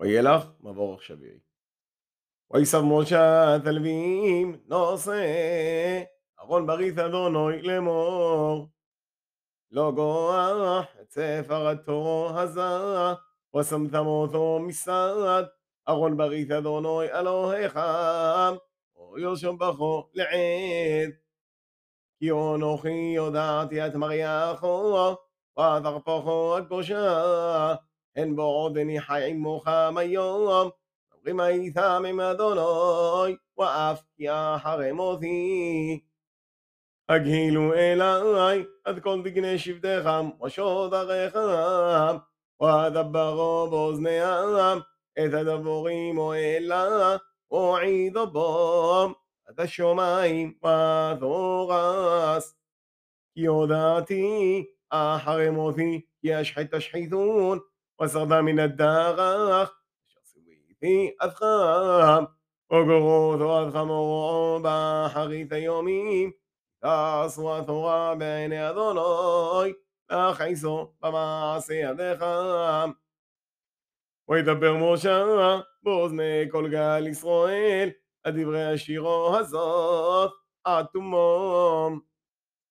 וילך מבורך שביעי. ויסב משה את הלווים נושא ארון ברית אדוני לאמור. לא גוח את ספר התורו הזה ושמתם אותו משרד ארון ברית אדוני אלוהיך או ירשום בכו לעד. כי אנוכי יודעתי את מריחו ואת הרפוכו הקדושה הן בעודני חי עמוך היום אומרים איתם עם אדוני ואף כי אחרי מותי הגילו אליי עד כל דגני שבטיכם ושוד עריכם ודברו באוזניהם את הדבורים או אלה ועידו בום עד השמיים ותורס כי הודעתי אחרי מותי כי אשחית תשחיתון ושרדה מן הדרך סיוויתי אדכם וגורותו עד חמורו באחרית היומים תעשו התורה בעיני אדוני להכעיסו במעשה ידיכם וידבר משה באוזני כל גל ישראל על דברי השירו הזאת עד תומום